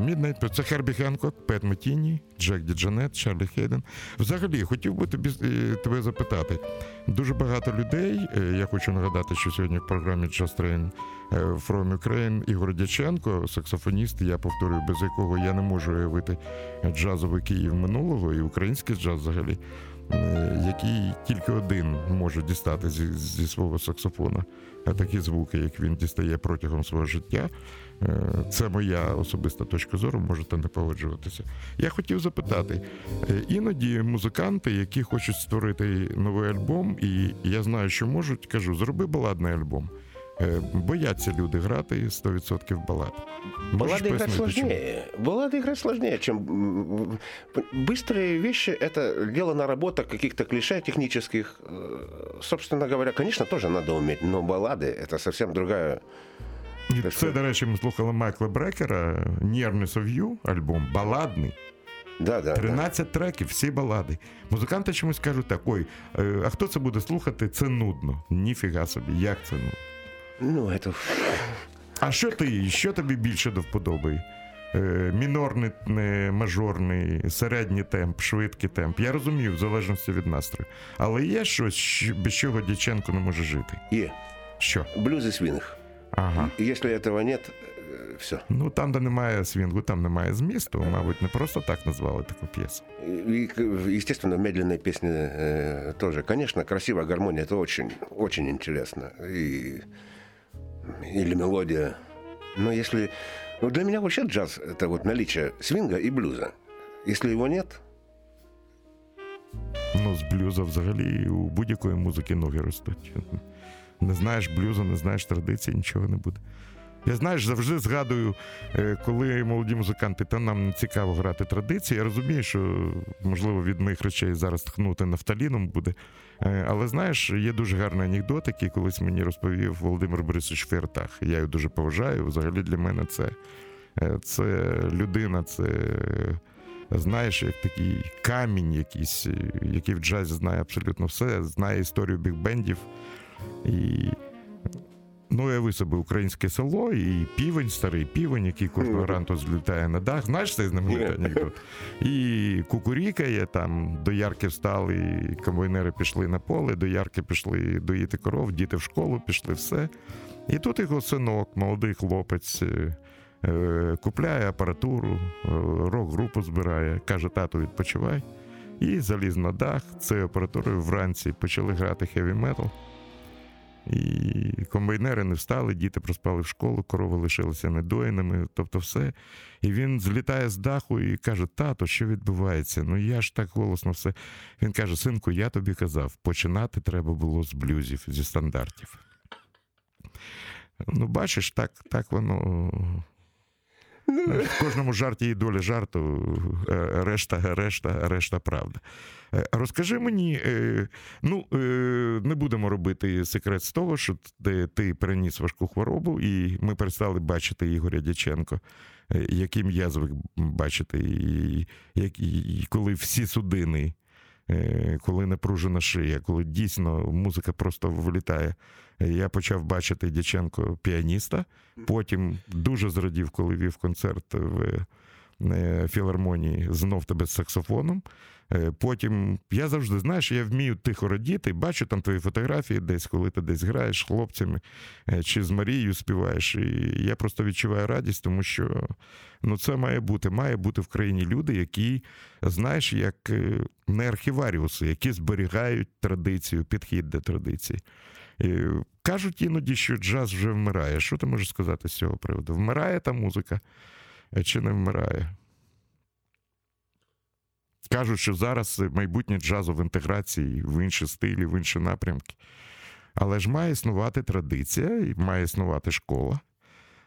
Midnight це Хербі Хенкок, Пет Метіні, Джек Діджанет, Чарлі Хейден. Взагалі, хотів би тобі е, тебе запитати. Дуже багато людей. е, Я хочу нагадати, що сьогодні в програмі Just Train е, From Ukraine Ігор Дяченко, саксофоніст, я повторюю, без якого я не можу уявити джазовий Київ минулого і український джаз взагалі. Е, який тільки один може дістати зі, зі свого саксофона. А такі звуки, як він дістає протягом свого життя, е, це моя особиста точка зору, можете не погоджуватися. Я хотів запитати: е, іноді музиканти, які хочуть створити новий альбом, і я знаю, що можуть, кажу, зроби баладний альбом. Е, Бояться люди грати 100% балад. Можеш Баллады играть пояснити, чому? сложнее. Баллады играть сложнее, чем м, м, быстрые вещи. Это дело наработок каких-то клише технических. Э, Собственно говоря, конечно, тоже надо уметь, но баллады это совсем другая. І Те, це, що- до речі, ми слухали Майкла Брекера, Nearness of You, альбом, баладний. Да, да. да. 13 треків, всі балади. Музиканти чомусь кажуть так: ой, е, а хто це буде слухати? Це нудно. Ніфіга собі, як це нудно. Ну, это А що ти? Що тобі більше до вподоби? Е, мінорний, не, мажорний, середній темп, швидкий темп. Я розумію, в залежності від настрою. Але є щось, що- без чого Дяченко не може жити. е, Що? блюз и свинг. Ага. Если этого нет, все. Ну там, де немає свінгу, там немає змісту. Мабуть, не просто так назвали таку п'єсу. И, к- естественно, в медленной песне э, тоже. Конечно, красивая гармония, это очень, очень интересно. И, или мелодия. Но если... Ну, для меня вообще джаз – это вот наличие свинга и блюза. Если его нет, Ну, з блюза взагалі у будь-якої музики ноги ростуть. Не знаєш блюзу, не знаєш традиції, нічого не буде. Я знаєш, завжди згадую, е, коли молоді музиканти, та нам не цікаво грати традиції. Я розумію, що можливо від моїх речей зараз тхнути нафталіном буде. Е, Але знаєш, є дуже гарний анекдот, який колись мені розповів Володимир Борисович Фертах. Я його дуже поважаю. Взагалі для мене це, е, це людина, це знаєш, як такий камінь якийсь, який в джазі знає абсолютно все, знає історію бікбендів. І ну, уяви собі українське село і півень, старий півень, який кожного ранку злітає на дах. Знаєш цей знаменитий анекдот? І кукурікає, там доярки встали, і комбайнери пішли на поле, доярки пішли доїти коров, діти в школу пішли, все. І тут його синок, молодий хлопець. е, е, Купляє апаратуру, е, рок-групу збирає, каже, тату, відпочивай. І заліз на дах цією апаратурою вранці почали грати хеві метал. І комбайнери не встали, діти проспали в школу, корови лишилися недоїними, тобто все. І він злітає з даху і каже: Тато, що відбувається? Ну я ж так голосно все. Він каже: Синку, я тобі казав, починати треба було з блюзів, зі стандартів. Ну, бачиш, так, так воно. В кожному жарті є доля жарту, е, решта, решта, решта правда. Е, Розкажи мені, е, ну е, не будемо робити секрет з того, що ти, переніс важку хворобу, і ми перестали бачити Ігоря Дяченко, яким я звик бачити, і, і, коли всі судини, коли напружена шия, коли дійсно музика просто вилітає. Е, Я почав бачити Дяченко піаніста. Потім дуже зрадів, коли вів концерт в філармонії знов тебе з саксофоном. Е, Потім я завжди знаєш, я вмію тихо радіти, бачу там твої фотографії десь, коли ти десь граєш з хлопцями е, чи з Марією співаєш. І я просто відчуваю радість, тому що ну, це має бути. Має бути в країні люди, які, знаєш, як е, не архіваріуси, які зберігають традицію, підхід до традиції. Кажуть іноді, що джаз вже вмирає. Що ти можеш сказати з цього приводу? Вмирає та музика е, чи не вмирає? Кажуть, що зараз майбутнє джазу в інтеграції в інші стилі, в інші напрямки. Але ж має існувати традиція, і має існувати школа.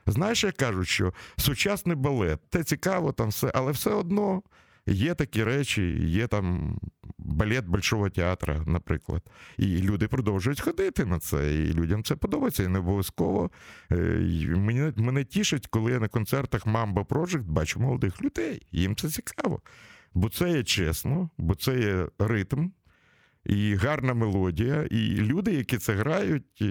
Знаєш, як кажуть, що сучасний балет, це цікаво, там все, але все одно є такі речі, є там балет Большого театра, наприклад. І люди продовжують ходити на це, і людям це подобається. І не обов'язково е, мене, мене тішить, коли я на концертах Mamba Project бачу молодих людей. Їм це цікаво. Бо це є чесно, бо це є ритм. І гарна мелодія, і люди, які це грають,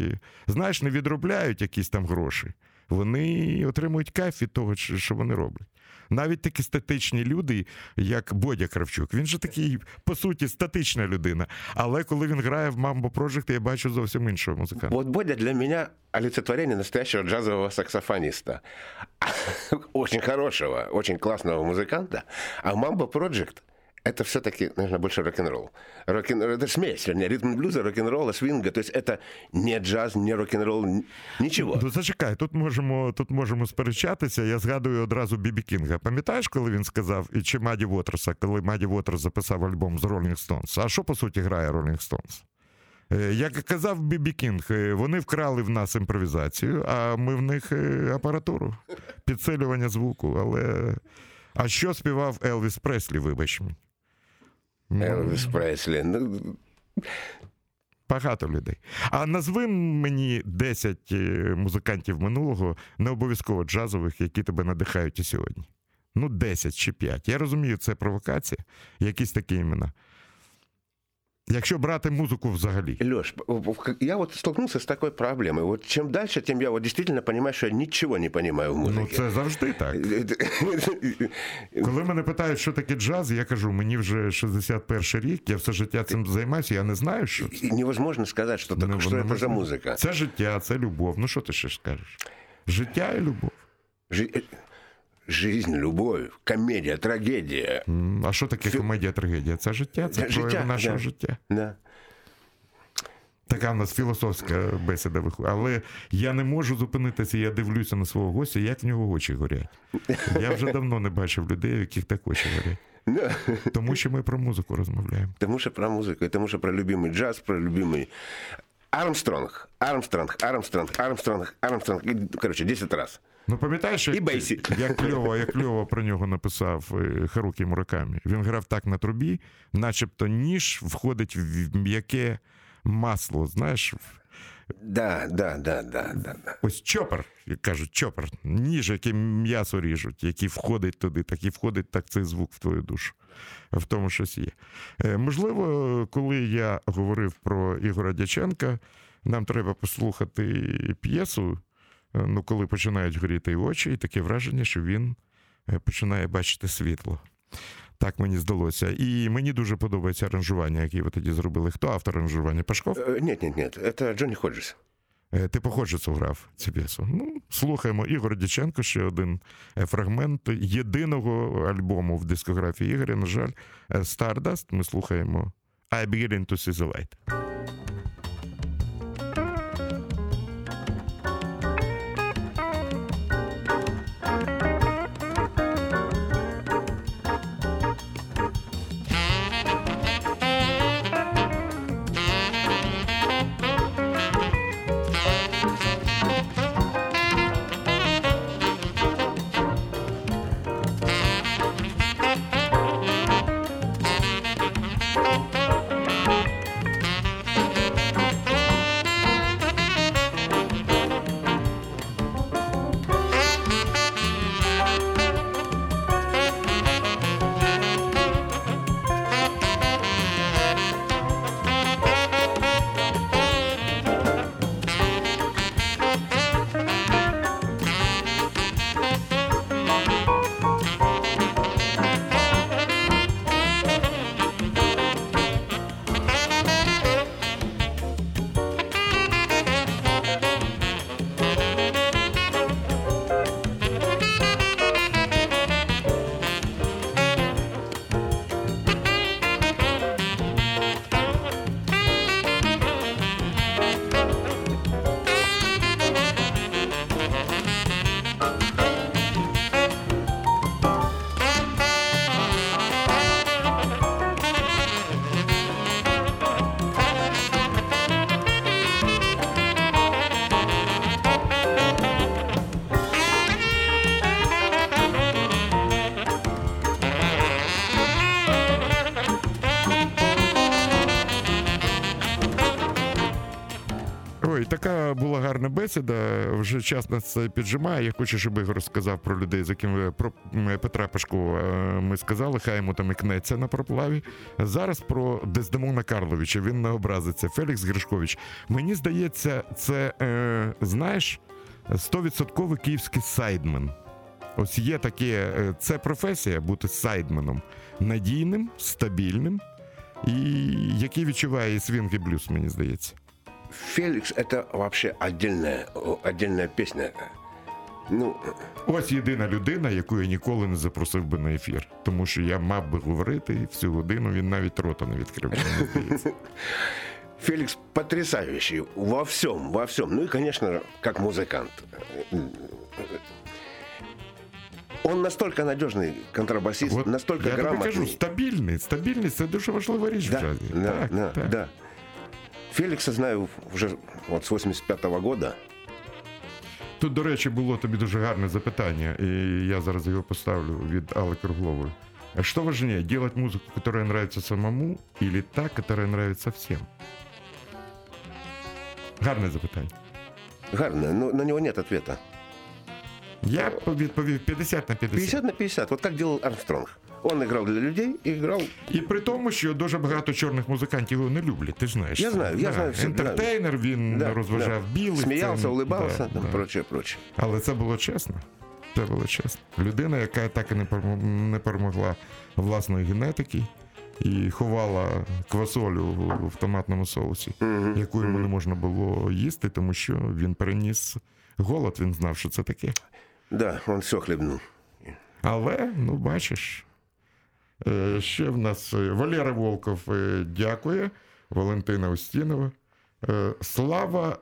знаєш, не відробляють якісь там гроші. Вони отримують кайф від того, що вони роблять. Навіть такі статичні люди, як Бодя Кравчук, він же такий, по суті, статична людина. Але коли він грає в Мамбо Project, я бачу зовсім іншого музиканта. От Бодя для мене олицетворення настоящего джазового саксофониста. *laughs* Очень хорошего, очень классного музыканта. А Мамбо Project это все-таки, наверное, больше рок-н-ролл. рок это смесь, вернее, ритм блюза, рок-н-ролла, свинга. То есть это не джаз, не рок-н-ролл, н- ничего. Ну, зачекай, тут можемо, тут можемо сперечатися. Я згадую одразу Бібі Кінга. Пам'ятаєш, коли він сказав, і чи Маді Вотерса, коли Маді Вотерс записав альбом з Rolling Stones? А що по суті грає Rolling Stones? Е, Як казав Бібі Кінг, е, вони вкрали в нас імпровізацію, а ми в них е, апаратуру, підсилювання звуку. Але а що співав Елвіс Преслі, вибач мені? Преслі. Ну, Багато людей. А назви мені 10 е, музикантів минулого, не обов'язково джазових, які тебе надихають і сьогодні. Ну, 10 чи 5. Я розумію, це провокація, якісь такі імена. Якщо брати музику взагалі. Леш, я вот столкнулся с такой проблемой. Вот чем дальше, тем я вот действительно понимаю, что я ничего не понимаю в Ну, музыке. це завжди так. *laughs* Коли мене питають, що таке джаз, я кажу, мені вже 61 рік, я все життя цим займаюся, я не знаю, що це. И невозможно сказать, что, так, Ну, что это за неможливо. музыка. Це життя, це любов. Ну що ти ще скажеш? Життя і любов. Жи- Жизнь, любовь, комедия, трагедия. М, А що таке комедія трагедія? Це життя, це Це прояв життя, нашого да. життя. Да. Така в нас філософська бесіда виходить. Але я не можу зупинитися, я дивлюся на свого гостя, як в нього очі горять. Я вже *laughs* давно не бачив людей, у яких так очі горять. Да. Тому що ми про музику розмовляємо. Потому что про музыку, потому что про любимый джаз, про любимый Армстронг, Армстронг, Армстронг, Армстронг, Армстронг. И, короче, 10 раз. Ну пам'ятаєш, як, І як кльово, як кльово про нього написав е, Харукі Муракамі. Він грав так на трубі, начебто ніж входить в м'яке масло. Знаєш, Да, да, да, да, да. Ось чопер, як кажуть, чопер, ніж, який м'ясо ріжуть, який входить туди, так і входить так цей звук в твою душу. В тому щось є. Е, Можливо, коли я говорив про Ігора Дяченка, нам треба послухати п'єсу, ну, коли починають горіти очі, і таке враження, що він е, починає бачити світло. Так мені здалося. І мені дуже подобається аранжування, яке ви тоді зробили. Хто автор аранжування? Пашков? Э, Нет, нет, нет, это Джонни Ходжес. Е, Ти походжицю грав цю п'єсу. Ну, слухаємо Ігор Дяченко, ще один е, фрагмент єдиного альбому в дискографії Ігоря. На жаль, е, Stardust. Ми слухаємо I Begin to See the Light. Бесіда. Вже час нас піджимає. Я хочу, щоб Ігор розказав про людей, з якими про Петра Пашкова е, ми сказали, хай йому там і кнеться на проплаві. Зараз про Дездемона Карловича. Він не образиться. Фелікс Гришкович. Мені здається, це е, знаєш, стовідсотковий київський сайдмен. Ось є таке, е, це професія бути сайдменом надійним, стабільним і який відчуває свінг і блюз, мені здається. Феликс это вообще отдельная, о, отдельная песня. Ну, Ось єдина людина, яку я ніколи не запросив би на ефір. Тому що я мав би говорити і всю годину він навіть рота не відкрив. мені *laughs* здається. Феликс потрясающий во всем, во всем. Ну и, конечно, как музыкант. Он настолько надежный контрабасист, От настолько я тобі грамотный. кажу, стабільний. Стабільність це дуже важлива річ в Да, джазі. да, так, да, так. да. Феликса знаю уже вот с 85 года. Тут, до речі, було тобі дуже гарне запитання, і я зараз його поставлю від Алли Круглової. А Что важнее, делать музыку, которая нравится самому, или та, которая нравится всем? Гарне запитання. Гарно, но на него нет ответа. Я б відповів 50 на 50. 50 на 50, вот как делал Армстронг. Он играл для людей и играл... І при тому, що дуже багато чорних музикантів його не люблять, ти ж знаєш. Я знаю, я знаю, Ентертейнер, він Да, розважав да. це- улыбался, да, там, да. прочее, прочее. Але це було чесно. Це було чесно. Людина, яка так і не перемогла власної генетики і ховала квасолю в- томатному соусі, Мгм, яку йому не можна було їсти, тому що він переніс голод, він знав, що це таке. Да, он все хлебнул. Але, ну, бачиш, ще в нас е, Валера Волков е, дякує, Валентина Устінова. Е, Слава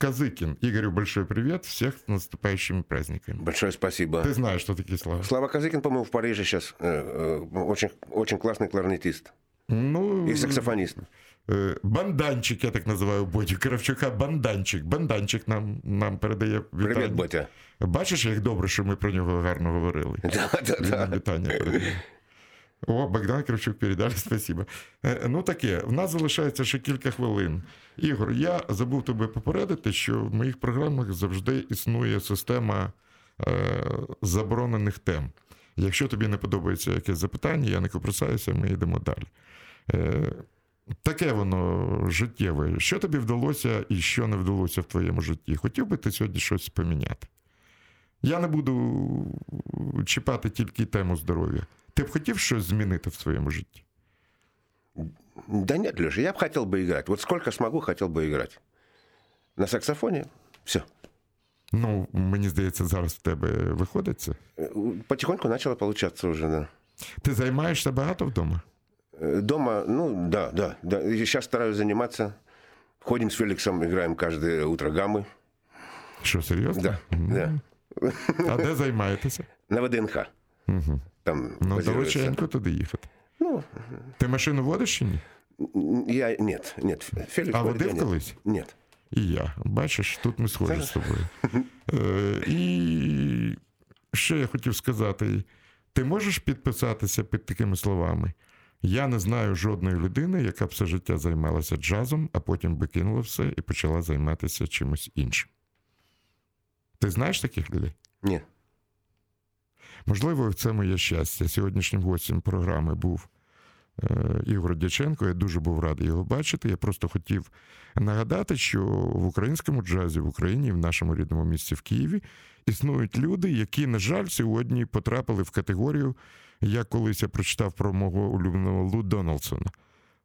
Казыкин. Игорю большой привет. Всех с наступающими праздниками. Большое спасибо. Ты знаешь, что такие слова? Слава Казыкин, по-моему, в Париже сейчас э, э, очень, очень классный кларнетист Ну, и саксофонист. е, банданчик, я так називаю Бодю Кравчука. Банданчик. Банданчик нам, нам передає вітання. Привет, Ботя. Бачиш, як добре, що ми про нього гарно говорили. Да, да, Він нам да. вітання передає. О, Богдан Кравчук передали, *laughs* спасибо. Е, Ну таке, в нас залишається ще кілька хвилин. Ігор, я забув тебе попередити, що в моїх програмах завжди існує система е, заборонених тем. Якщо тобі не подобається якесь запитання, я не копросаюся, ми йдемо далі. Е, таке воно життєве. Що тобі вдалося і що не вдалося в твоєму житті? Хотів би ти сьогодні щось поміняти? Я не буду чіпати тільки тему здоров'я. Ти б хотів щось змінити в своєму житті? Да нет, Леша, я бы хотел бы играть. Вот сколько смогу, хотел бы играть. На саксофоне все. Ну, мені здається, зараз в тебе виходить це. Потихоньку начало получаться уже, да. Ти займаєшся багато вдома? Э, Дома, ну да, да, да. И сейчас стараюсь заниматься. Ходим с Феликсом, играем каждое утро гаммы. Що, серйозно? Да, М. да. А де займаєтеся? На ВДНХ. Угу. Там Ну, далеченько туди їхати. Ну, Ти машину водиш чи ні? я нет, нет. Феликс А водив колись? Нет. І я. Бачиш, тут ми схожі з тобою. Е, і що я хотів сказати: ти можеш підписатися під такими словами? Я не знаю жодної людини, яка б все життя займалася джазом, а потім би кинула все і почала займатися чимось іншим. Ти знаєш таких людей? Нет. Можливо, це моє щастя. Сьогоднішнім гостем програми був е, Ігор Дяченко. Я дуже був радий його бачити. Я просто хотів нагадати, що в українському джазі в Україні, в нашому рідному місті в Києві, існують люди, які, на жаль, сьогодні потрапили в категорію, як колись я прочитав про мого улюбленого Лу Дональдсона.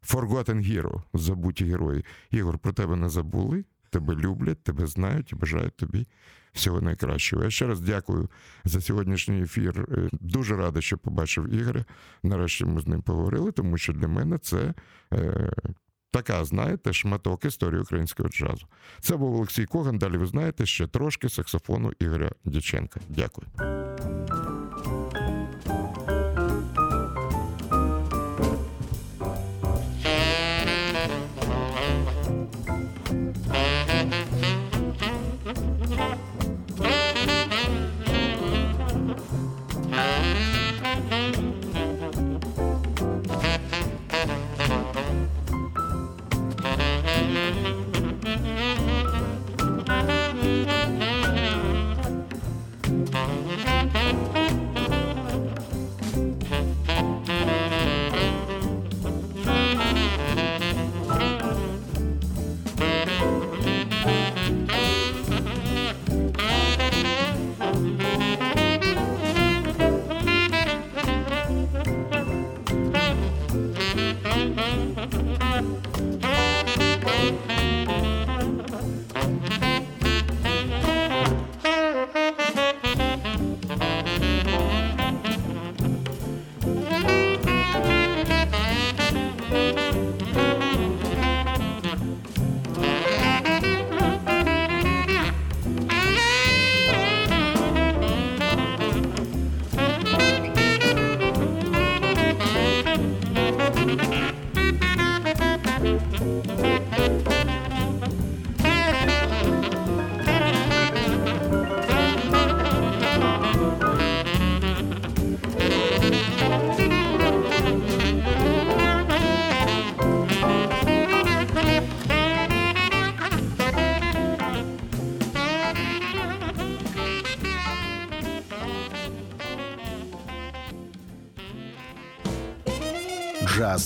Forgotten Hero, забуті герої. Ігор, про тебе не забули, тебе люблять, тебе знають і бажають тобі всього найкращого. Я ще раз дякую за сьогоднішній ефір. Е, Дуже радий, що побачив Ігоря. Нарешті ми з ним поговорили, тому що для мене це е, така, знаєте, шматок історії українського джазу. Це був Олексій Коган. Далі ви знаєте ще трошки саксофону Ігоря Дяченка. Дякую.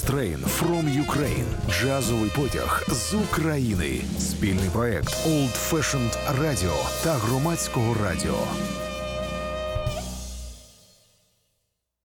Train from Ukraine. Джазовий потяг з України. Спільний проект Old Fashioned Radio та громадського радіо.